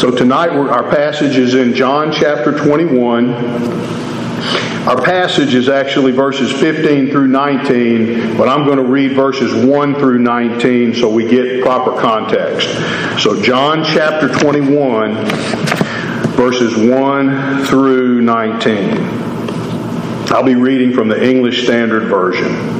So tonight our passage is in John chapter 21. Our passage is actually verses 15 through 19, but I'm going to read verses 1 through 19 so we get proper context. So, John chapter 21, verses 1 through 19. I'll be reading from the English Standard Version.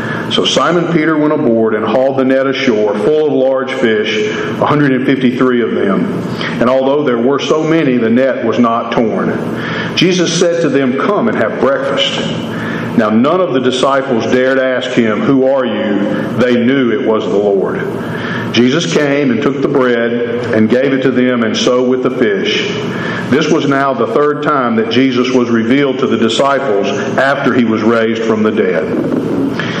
So Simon Peter went aboard and hauled the net ashore, full of large fish, 153 of them. And although there were so many, the net was not torn. Jesus said to them, Come and have breakfast. Now none of the disciples dared ask him, Who are you? They knew it was the Lord. Jesus came and took the bread and gave it to them, and so with the fish. This was now the third time that Jesus was revealed to the disciples after he was raised from the dead.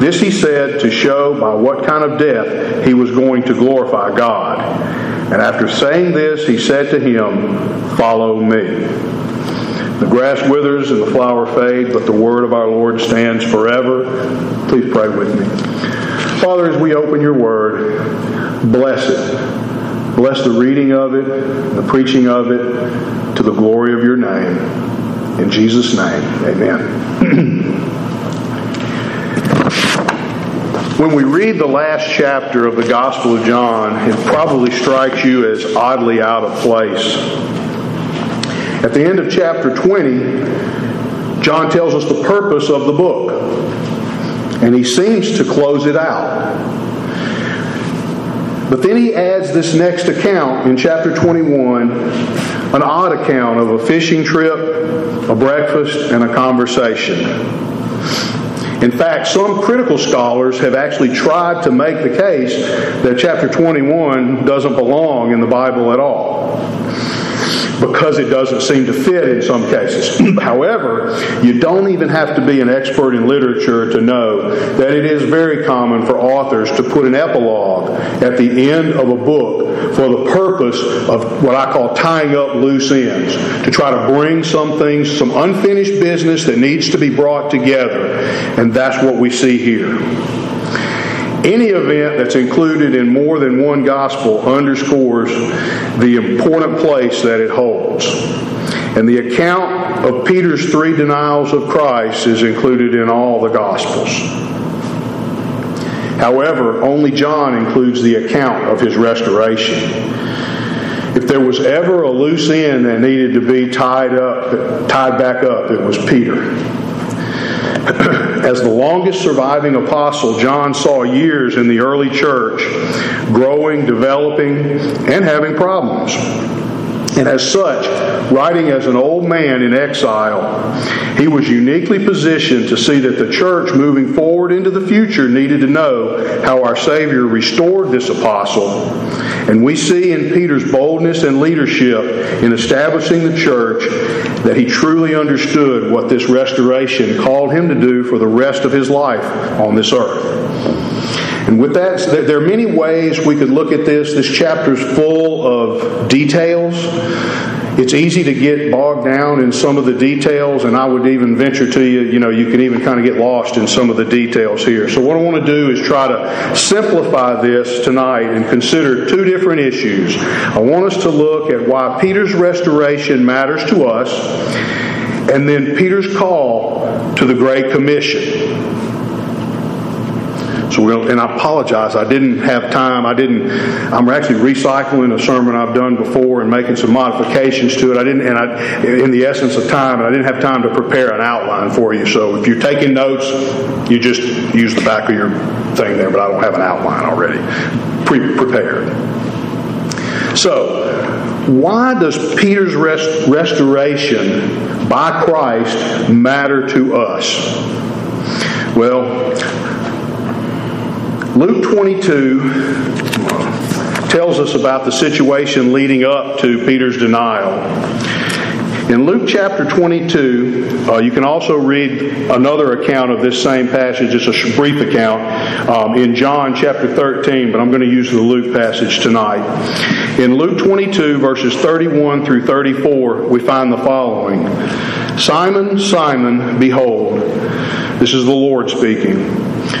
This he said to show by what kind of death he was going to glorify God. And after saying this, he said to him, Follow me. The grass withers and the flower fade, but the word of our Lord stands forever. Please pray with me. Father, as we open your word, bless it. Bless the reading of it, the preaching of it, to the glory of your name. In Jesus' name, amen. When we read the last chapter of the Gospel of John, it probably strikes you as oddly out of place. At the end of chapter 20, John tells us the purpose of the book, and he seems to close it out. But then he adds this next account in chapter 21, an odd account of a fishing trip, a breakfast, and a conversation. In fact, some critical scholars have actually tried to make the case that chapter 21 doesn't belong in the Bible at all because it doesn't seem to fit in some cases. However, you don't even have to be an expert in literature to know that it is very common for authors to put an epilogue at the end of a book for the purpose of what I call tying up loose ends, to try to bring some things, some unfinished business that needs to be brought together. And that's what we see here. Any event that's included in more than one gospel underscores the important place that it holds. And the account of Peter's three denials of Christ is included in all the gospels. However, only John includes the account of his restoration. If there was ever a loose end that needed to be tied up, tied back up, it was Peter. As the longest surviving apostle, John saw years in the early church growing, developing, and having problems. And as such, writing as an old man in exile, he was uniquely positioned to see that the church moving forward into the future needed to know how our Savior restored this apostle. And we see in Peter's boldness and leadership in establishing the church that he truly understood what this restoration called him to do for the rest of his life on this earth. And with that, there are many ways we could look at this. This chapter is full of details. It's easy to get bogged down in some of the details, and I would even venture to you, you know, you can even kind of get lost in some of the details here. So, what I want to do is try to simplify this tonight and consider two different issues. I want us to look at why Peter's restoration matters to us, and then Peter's call to the Great Commission. So we'll, and I apologize. I didn't have time. I didn't. I'm actually recycling a sermon I've done before and making some modifications to it. I didn't, and I, in the essence of time, and I didn't have time to prepare an outline for you. So if you're taking notes, you just use the back of your thing there. But I don't have an outline already pre-prepared. So, why does Peter's rest, restoration by Christ matter to us? Well, Luke 22 tells us about the situation leading up to Peter's denial. In Luke chapter 22, uh, you can also read another account of this same passage. It's a brief account um, in John chapter 13, but I'm going to use the Luke passage tonight. In Luke 22, verses 31 through 34, we find the following Simon, Simon, behold, this is the Lord speaking.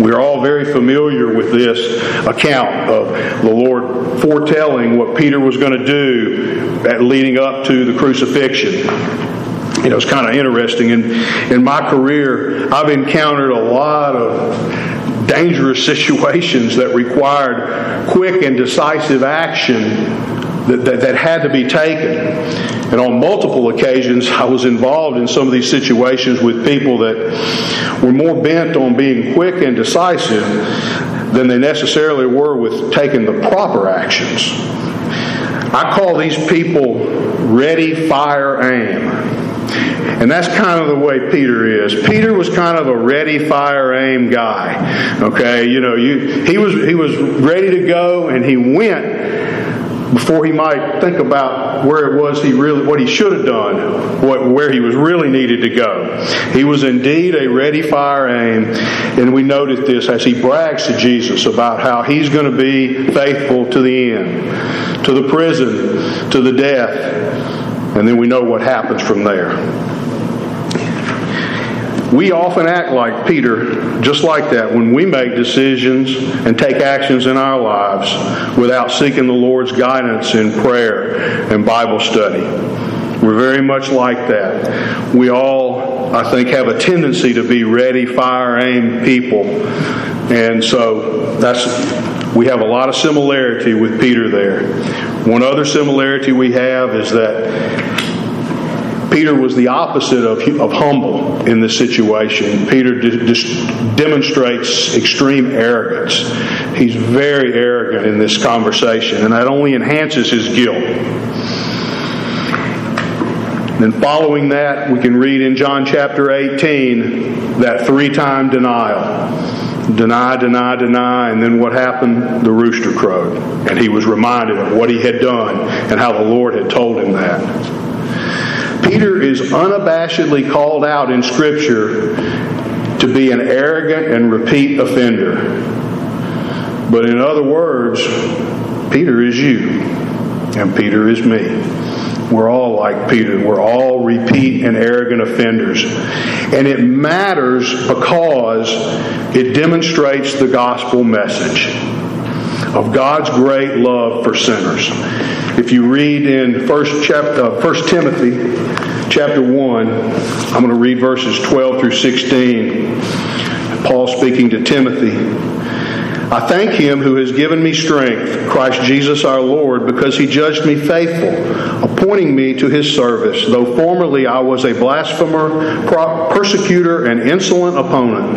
We're all very familiar with this account of the Lord foretelling what Peter was going to do at leading up to the crucifixion. You know, it's kind of interesting. In, in my career, I've encountered a lot of dangerous situations that required quick and decisive action that, that, that, had to be taken. And on multiple occasions, I was involved in some of these situations with people that were more bent on being quick and decisive than they necessarily were with taking the proper actions. I call these people ready, fire, aim. And that's kind of the way Peter is. Peter was kind of a ready, fire, aim guy. Okay, you know, you, he was he was ready to go, and he went before he might think about where it was he really what he should have done, what where he was really needed to go. He was indeed a ready fire aim, and we noted this as he brags to Jesus about how he's going to be faithful to the end, to the prison, to the death, and then we know what happens from there. We often act like Peter, just like that, when we make decisions and take actions in our lives without seeking the Lord's guidance in prayer and Bible study. We're very much like that. We all, I think, have a tendency to be ready, fire, aim people. And so that's we have a lot of similarity with Peter there. One other similarity we have is that Peter was the opposite of, of humble in this situation. Peter demonstrates extreme arrogance. He's very arrogant in this conversation, and that only enhances his guilt. Then, following that, we can read in John chapter 18 that three time denial deny, deny, deny, and then what happened? The rooster crowed. And he was reminded of what he had done and how the Lord had told him that. Peter is unabashedly called out in Scripture to be an arrogant and repeat offender. But in other words, Peter is you, and Peter is me. We're all like Peter. We're all repeat and arrogant offenders. And it matters because it demonstrates the gospel message of God's great love for sinners. If you read in First chapter, uh, First Timothy, chapter one, I'm going to read verses 12 through 16. Paul speaking to Timothy. I thank him who has given me strength, Christ Jesus our Lord, because he judged me faithful, appointing me to his service, though formerly I was a blasphemer, persecutor, and insolent opponent.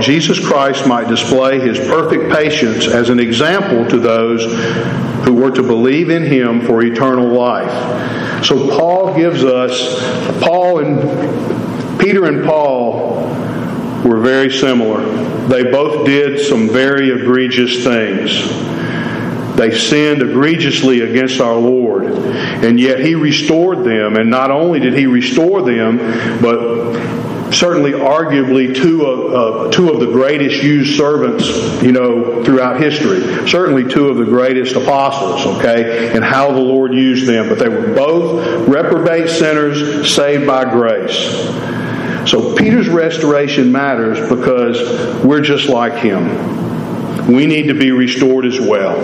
Jesus Christ might display his perfect patience as an example to those who were to believe in him for eternal life. So Paul gives us, Paul and Peter and Paul were very similar. They both did some very egregious things. They sinned egregiously against our Lord, and yet He restored them. And not only did He restore them, but certainly arguably two of, uh, two of the greatest used servants, you know, throughout history. Certainly two of the greatest apostles, okay, and how the Lord used them. But they were both reprobate sinners saved by grace. So Peter's restoration matters because we're just like him we need to be restored as well.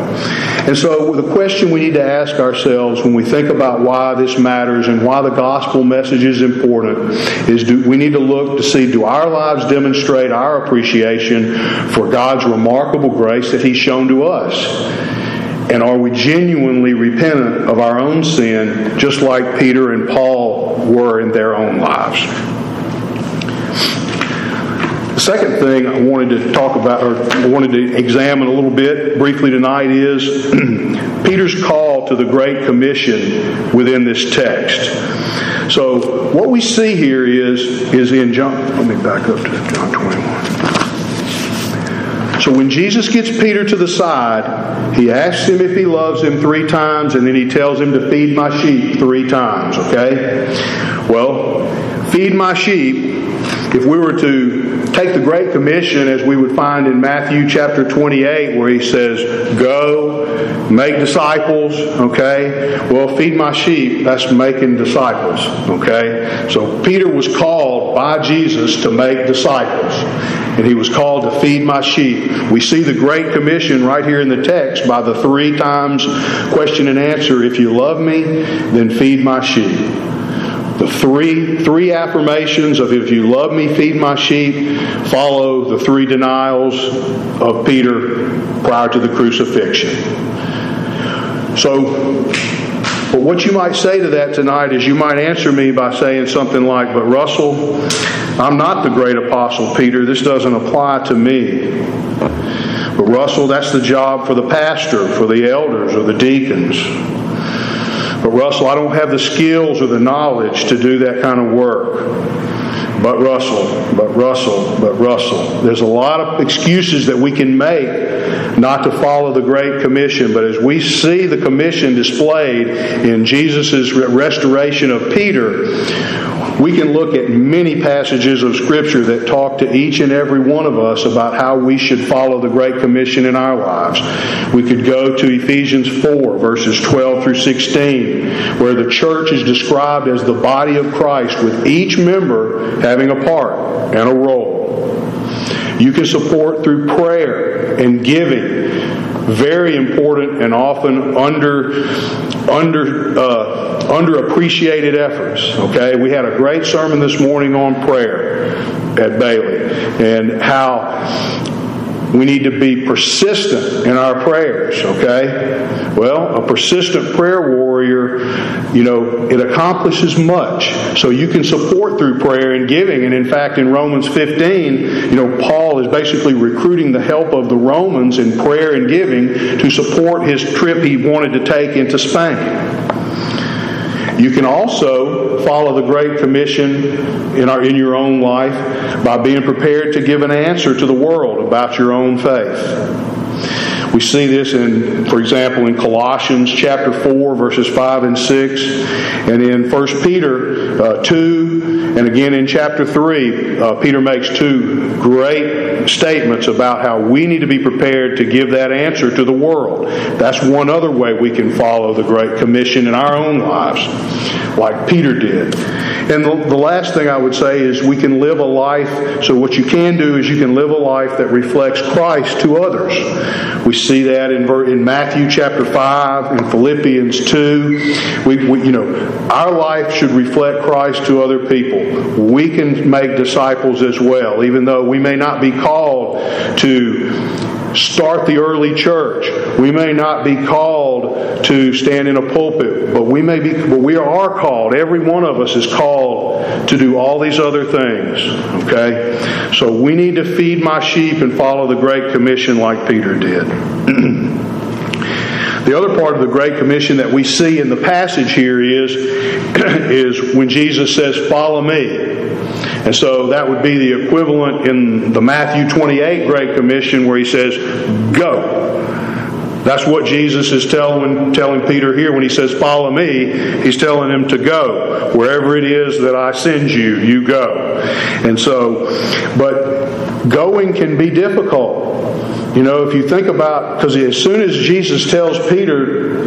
And so, the question we need to ask ourselves when we think about why this matters and why the gospel message is important is do, we need to look to see do our lives demonstrate our appreciation for God's remarkable grace that He's shown to us? And are we genuinely repentant of our own sin, just like Peter and Paul were in their own lives? Second thing I wanted to talk about, or wanted to examine a little bit briefly tonight, is Peter's call to the Great Commission within this text. So, what we see here is, is in John, let me back up to John 21. So when Jesus gets Peter to the side, he asks him if he loves him three times, and then he tells him to feed my sheep three times, okay? Well, feed my sheep, if we were to take the Great Commission as we would find in Matthew chapter 28, where he says, Go, make disciples, okay? Well, feed my sheep, that's making disciples, okay? So Peter was called by Jesus to make disciples, and he was called to feed my sheep. We see the Great Commission right here in the text by the three times question and answer if you love me, then feed my sheep. The three, three affirmations of if you love me, feed my sheep, follow the three denials of Peter prior to the crucifixion. So, but what you might say to that tonight is you might answer me by saying something like, But Russell, I'm not the great apostle Peter. This doesn't apply to me. But Russell, that's the job for the pastor, for the elders, or the deacons. But Russell, I don't have the skills or the knowledge to do that kind of work. But Russell, but Russell, but Russell. There's a lot of excuses that we can make not to follow the Great Commission. But as we see the commission displayed in Jesus' restoration of Peter, we can look at many passages of Scripture that talk to each and every one of us about how we should follow the Great Commission in our lives. We could go to Ephesians 4, verses 12 through 16, where the church is described as the body of Christ, with each member having a part and a role. You can support through prayer and giving very important and often under under uh, underappreciated efforts. Okay, we had a great sermon this morning on prayer at Bailey and how we need to be persistent in our prayers, okay? Well, a persistent prayer warrior, you know, it accomplishes much. So you can support through prayer and giving. And in fact, in Romans 15, you know, Paul is basically recruiting the help of the Romans in prayer and giving to support his trip he wanted to take into Spain. You can also follow the Great Commission in, our, in your own life by being prepared to give an answer to the world about your own faith. We see this in, for example, in Colossians chapter 4, verses 5 and 6, and in 1 Peter uh, 2, and again in chapter 3, uh, Peter makes two great statements about how we need to be prepared to give that answer to the world. That's one other way we can follow the Great Commission in our own lives, like Peter did. And the, the last thing I would say is we can live a life, so what you can do is you can live a life that reflects Christ to others. We see that in, in Matthew chapter 5, in Philippians 2. We, we, you know, our life should reflect Christ to other people. We can make disciples as well, even though we may not be called to start the early church. We may not be called to stand in a pulpit, but we may be but we are called. Every one of us is called to do all these other things. Okay? So we need to feed my sheep and follow the Great Commission like Peter did. The other part of the Great Commission that we see in the passage here is, is when Jesus says, Follow me. And so that would be the equivalent in the Matthew 28 Great Commission where he says, Go. That's what Jesus is telling, telling Peter here when he says, Follow me. He's telling him to go. Wherever it is that I send you, you go. And so, but going can be difficult. You know, if you think about, because as soon as Jesus tells Peter,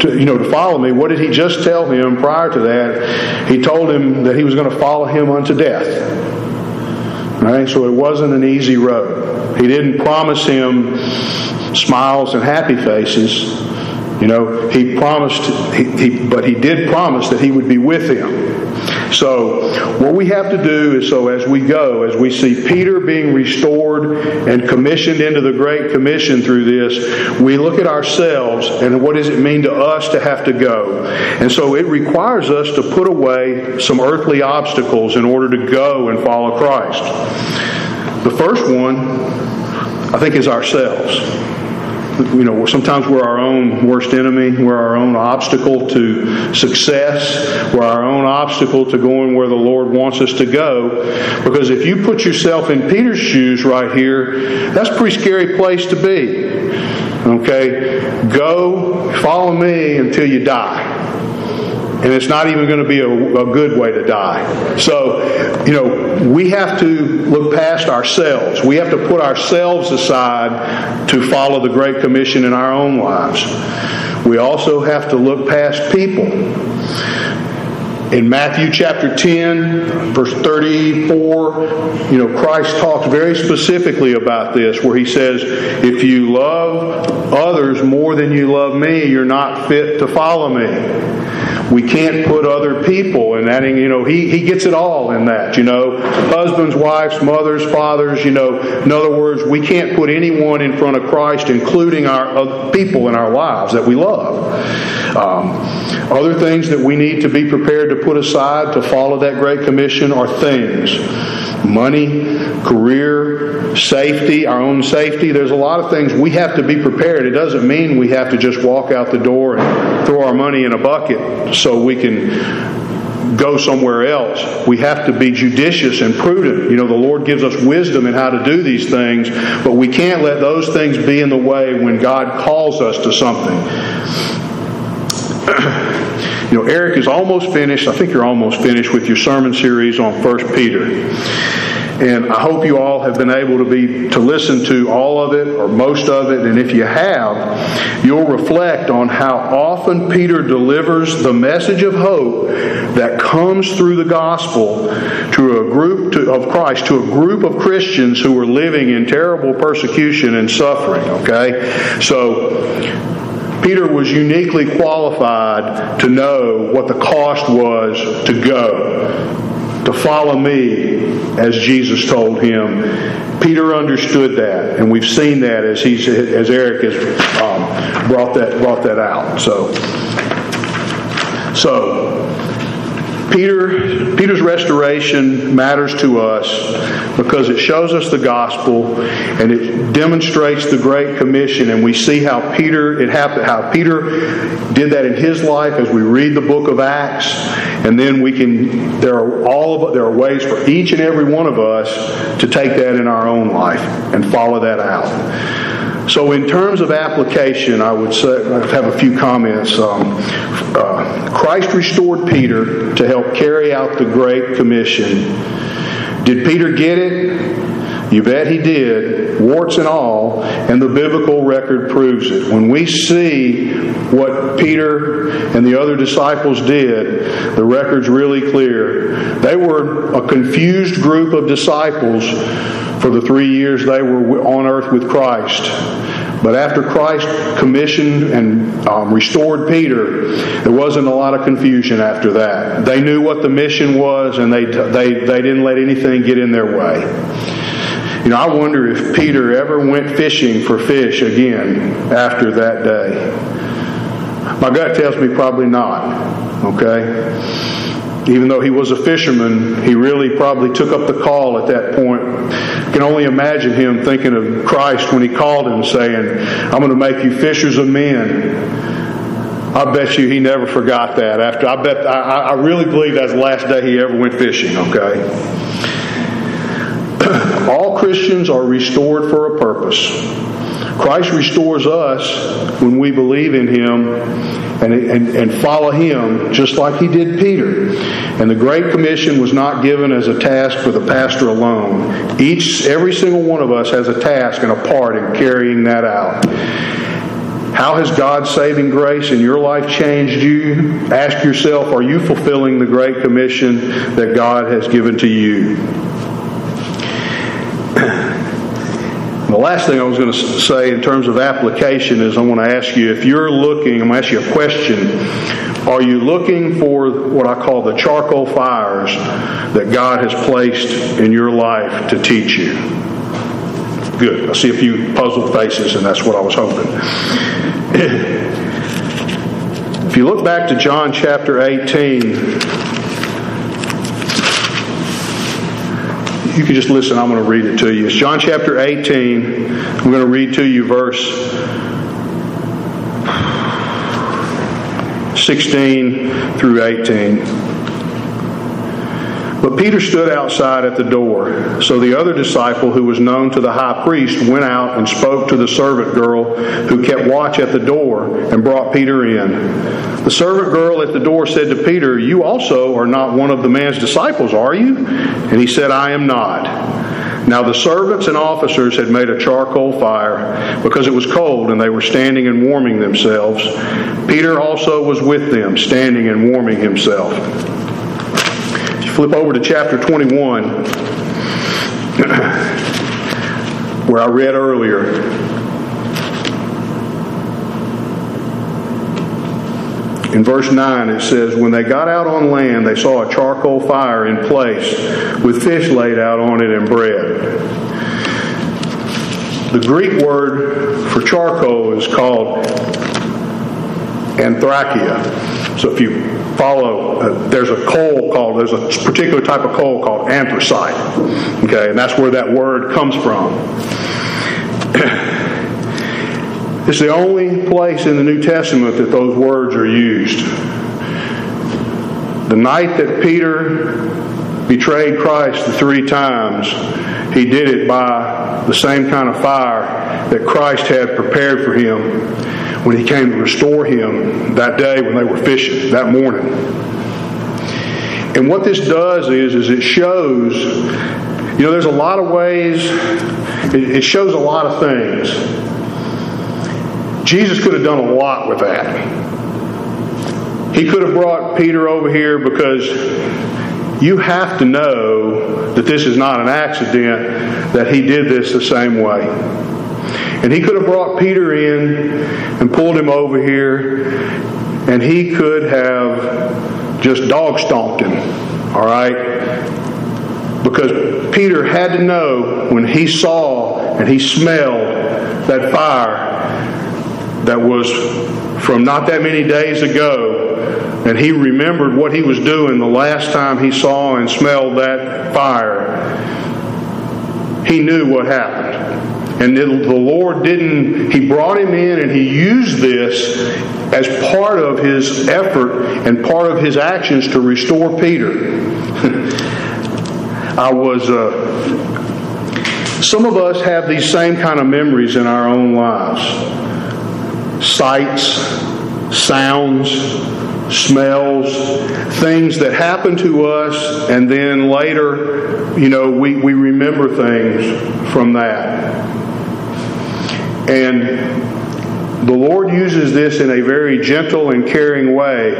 to, you know, to follow me, what did he just tell him prior to that? He told him that he was going to follow him unto death. Right? So it wasn't an easy road. He didn't promise him smiles and happy faces. You know, he promised, he, he, but he did promise that he would be with him. So, what we have to do is so as we go, as we see Peter being restored and commissioned into the Great Commission through this, we look at ourselves and what does it mean to us to have to go. And so it requires us to put away some earthly obstacles in order to go and follow Christ. The first one, I think, is ourselves you know, sometimes we're our own worst enemy. We're our own obstacle to success. We're our own obstacle to going where the Lord wants us to go. Because if you put yourself in Peter's shoes right here, that's a pretty scary place to be. Okay? Go, follow me until you die and it's not even going to be a, a, good way to die. So, you know, we have to look past ourselves. We have to put ourselves aside to follow the Great Commission in our own lives. We also have to look past people. In Matthew chapter 10, verse 34, you know, Christ talks very specifically about this, where he says, If you love others more than you love me, you're not fit to follow me. We can't put other people in that. You know, he, he gets it all in that. You know, husbands, wives, mothers, fathers. You know, in other words, we can't put anyone in front of Christ, including our uh, people in our lives that we love. Um, other things that we need to be prepared to put aside to follow that Great Commission are things money, career, safety, our own safety. There's a lot of things we have to be prepared. It doesn't mean we have to just walk out the door and throw our money in a bucket so we can go somewhere else. We have to be judicious and prudent. You know, the Lord gives us wisdom in how to do these things, but we can't let those things be in the way when God calls us to something. you know, Eric is almost finished. I think you're almost finished with your sermon series on First Peter. And I hope you all have been able to be to listen to all of it or most of it. And if you have, you'll reflect on how often Peter delivers the message of hope that comes through the gospel to a group to, of Christ, to a group of Christians who are living in terrible persecution and suffering. Okay? So Peter was uniquely qualified to know what the cost was to go to follow me as Jesus told him. Peter understood that, and we've seen that as he's as Eric has um, brought that brought that out. So, so Peter, Peter's restoration matters to us because it shows us the gospel and it demonstrates the Great Commission, and we see how Peter it happened, how Peter did that in his life as we read the book of Acts, and then we can there are all of there are ways for each and every one of us to take that in our own life and follow that out. So, in terms of application, I would say I have a few comments. Um, uh, Christ restored Peter to help carry out the Great Commission. Did Peter get it? You bet he did, warts and all, and the biblical record proves it. When we see what Peter and the other disciples did, the record's really clear. They were a confused group of disciples for the three years they were on earth with Christ. But after Christ commissioned and um, restored Peter, there wasn't a lot of confusion after that. They knew what the mission was and they, they, they didn't let anything get in their way. You know, I wonder if Peter ever went fishing for fish again after that day. My gut tells me probably not. Okay? Even though he was a fisherman, he really probably took up the call at that point. I can only imagine him thinking of Christ when he called him, saying, I'm going to make you fishers of men. I bet you he never forgot that. After I bet, I, I really believe that's the last day he ever went fishing. Okay. All Christians are restored for a purpose. Christ restores us when we believe in Him and, and, and follow Him just like He did Peter. And the Great Commission was not given as a task for the pastor alone. Each, every single one of us has a task and a part in carrying that out. How has God's saving grace in your life changed you? Ask yourself, are you fulfilling the Great Commission that God has given to you? The last thing I was going to say in terms of application is I want to ask you if you're looking, I'm going to ask you a question. Are you looking for what I call the charcoal fires that God has placed in your life to teach you? Good. I see a few puzzled faces, and that's what I was hoping. if you look back to John chapter 18, you can just listen. I'm going to read it to you. It's John chapter 18. I'm going to read to you verse 16 through 18. But Peter stood outside at the door. So the other disciple, who was known to the high priest, went out and spoke to the servant girl who kept watch at the door and brought Peter in. The servant girl at the door said to Peter, You also are not one of the man's disciples, are you? And he said, I am not. Now the servants and officers had made a charcoal fire because it was cold and they were standing and warming themselves. Peter also was with them, standing and warming himself flip over to chapter 21, where I read earlier. In verse 9, it says, When they got out on land, they saw a charcoal fire in place with fish laid out on it and bread. The Greek word for charcoal is called anthracite. So if you follow, uh, there's a coal called, there's a particular type of coal called anthracite. Okay, and that's where that word comes from. it's the only place in the New Testament that those words are used. The night that Peter betrayed Christ the three times, he did it by the same kind of fire that Christ had prepared for him when he came to restore him that day when they were fishing, that morning. And what this does is, is it shows, you know, there's a lot of ways, it shows a lot of things. Jesus could have done a lot with that. He could have brought Peter over here because you have to know that this is not an accident, that he did this the same way. And he could have brought Peter in and pulled him over here, and he could have just dog stomped him, all right? Because Peter had to know when he saw and he smelled that fire that was from not that many days ago and he remembered what he was doing the last time he saw and smelled that fire, he knew what happened. And the Lord didn't, He brought him in and He used this as part of His effort and part of His actions to restore Peter. I was, uh, some of us have these same kind of memories in our own lives sights, sounds, smells, things that happen to us, and then later, you know, we, we remember things from that. And the Lord uses this in a very gentle and caring way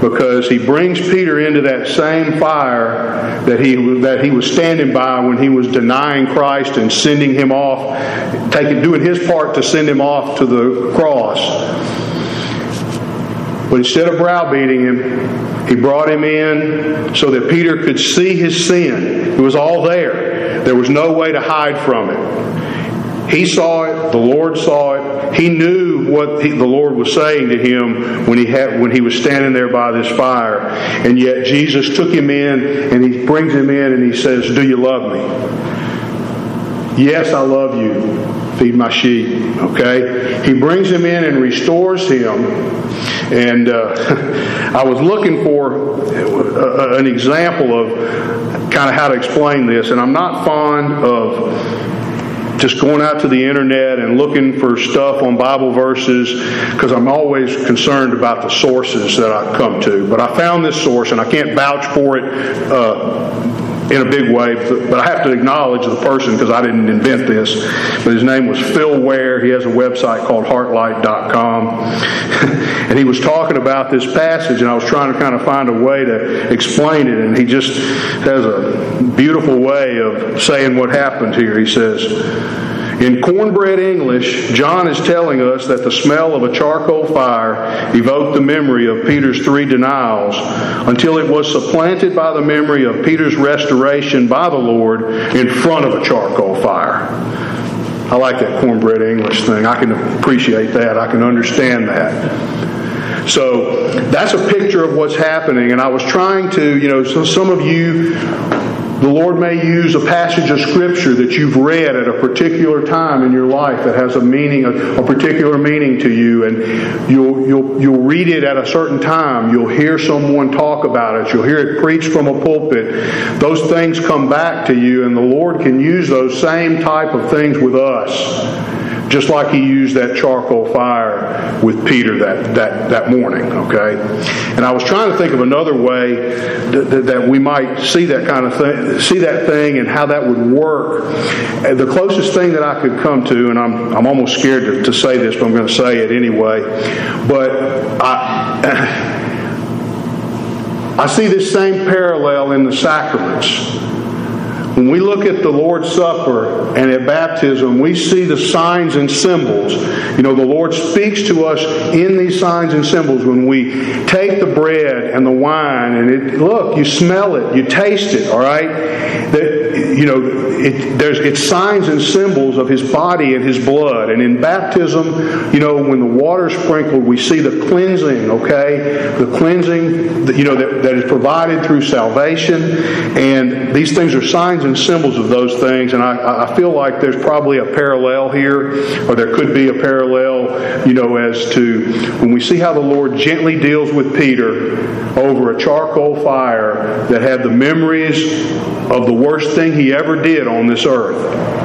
because He brings Peter into that same fire that he, that he was standing by when he was denying Christ and sending him off, taking, doing his part to send him off to the cross. But instead of browbeating him, he brought him in so that Peter could see his sin. It was all there. There was no way to hide from it. He saw it. The Lord saw it. He knew what he, the Lord was saying to him when he had when he was standing there by this fire. And yet Jesus took him in and he brings him in and he says, "Do you love me?" Yes, I love you. Feed my sheep. Okay. He brings him in and restores him and uh, I was looking for an example of kind of how to explain this, and I'm not fond of just going out to the internet and looking for stuff on Bible verses because I'm always concerned about the sources that I come to. But I found this source, and I can't vouch for it. Uh, in a big way, but I have to acknowledge the person because I didn't invent this. But his name was Phil Ware. He has a website called heartlight.com. and he was talking about this passage, and I was trying to kind of find a way to explain it. And he just has a beautiful way of saying what happened here. He says, in cornbread English, John is telling us that the smell of a charcoal fire evoked the memory of Peter's three denials until it was supplanted by the memory of Peter's restoration by the Lord in front of a charcoal fire. I like that cornbread English thing. I can appreciate that. I can understand that. So that's a picture of what's happening. And I was trying to, you know, so some of you the Lord may use a passage of Scripture that you've read at a particular time in your life that has a meaning, a, particular meaning to you, and you'll, you'll, you'll read it at a certain time. You'll hear someone talk about it. You'll hear it preached from a pulpit. Those things come back to you, and the Lord can use those same type of things with us just like he used that charcoal fire with Peter that, that, that morning, okay? And I was trying to think of another way that, that we might see that kind of thing, see that thing and how that would work. And the closest thing that I could come to, and I'm, I'm almost scared to, to say this, but I'm going to say it anyway, but I, I see this same parallel in the sacraments. When we look at the Lord's Supper and at baptism, we see the signs and symbols. You know, the Lord speaks to us in these signs and symbols when we take the bread and the wine and it, look, you smell it, you taste it, all right? That, you know, it, there's, it's signs and symbols of His body and His blood. And in baptism, you know, when the water is sprinkled, we see the cleansing, okay? The cleansing, you know, that, that is provided through salvation. And these things are signs signs and symbols of those things, and I, I feel like there's probably a parallel here, or there could be a parallel, you know, as to when we see how the Lord gently deals with Peter over a charcoal fire that had the memories of the worst thing he ever did on this earth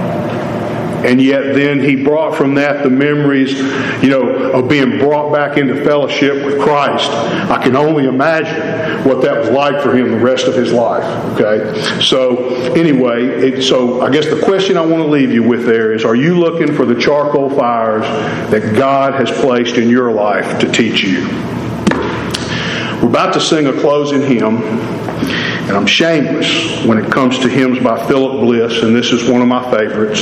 and yet then he brought from that the memories, you know, of being brought back into fellowship with Christ. I can only imagine what that was like for him the rest of his life. Okay, so anyway, it, so I guess the question I want to leave you with there is: Are you looking for the charcoal fires that God has placed in your life to teach you? We're about to sing a closing hymn, and I'm shameless when it comes to hymns by Philip Bliss, and this is one of my favorites.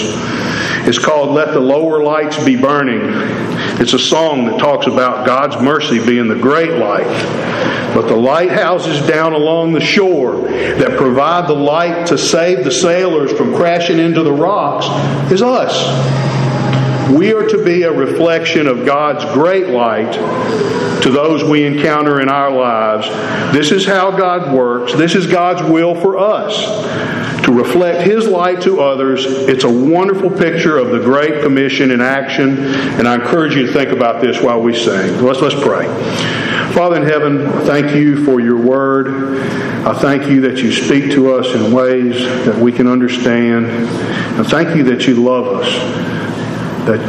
It's called Let the Lower Lights Be Burning. It's a song that talks about God's mercy being the great light. But the lighthouses down along the shore that provide the light to save the sailors from crashing into the rocks is us. We are to be a reflection of God's great light to those we encounter in our lives. This is how God works. This is God's will for us to reflect His light to others. It's a wonderful picture of the Great Commission in action, and I encourage you to think about this while we sing. Let's, let's pray. Father in heaven, thank you for your word. I thank you that you speak to us in ways that we can understand. And thank you that you love us. That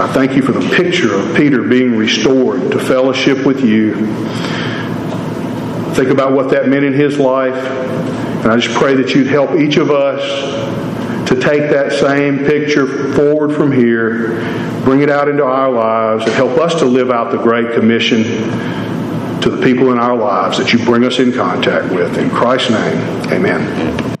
I thank you for the picture of Peter being restored to fellowship with you. Think about what that meant in his life. And I just pray that you'd help each of us to take that same picture forward from here, bring it out into our lives, and help us to live out the Great Commission to the people in our lives that you bring us in contact with. In Christ's name, amen.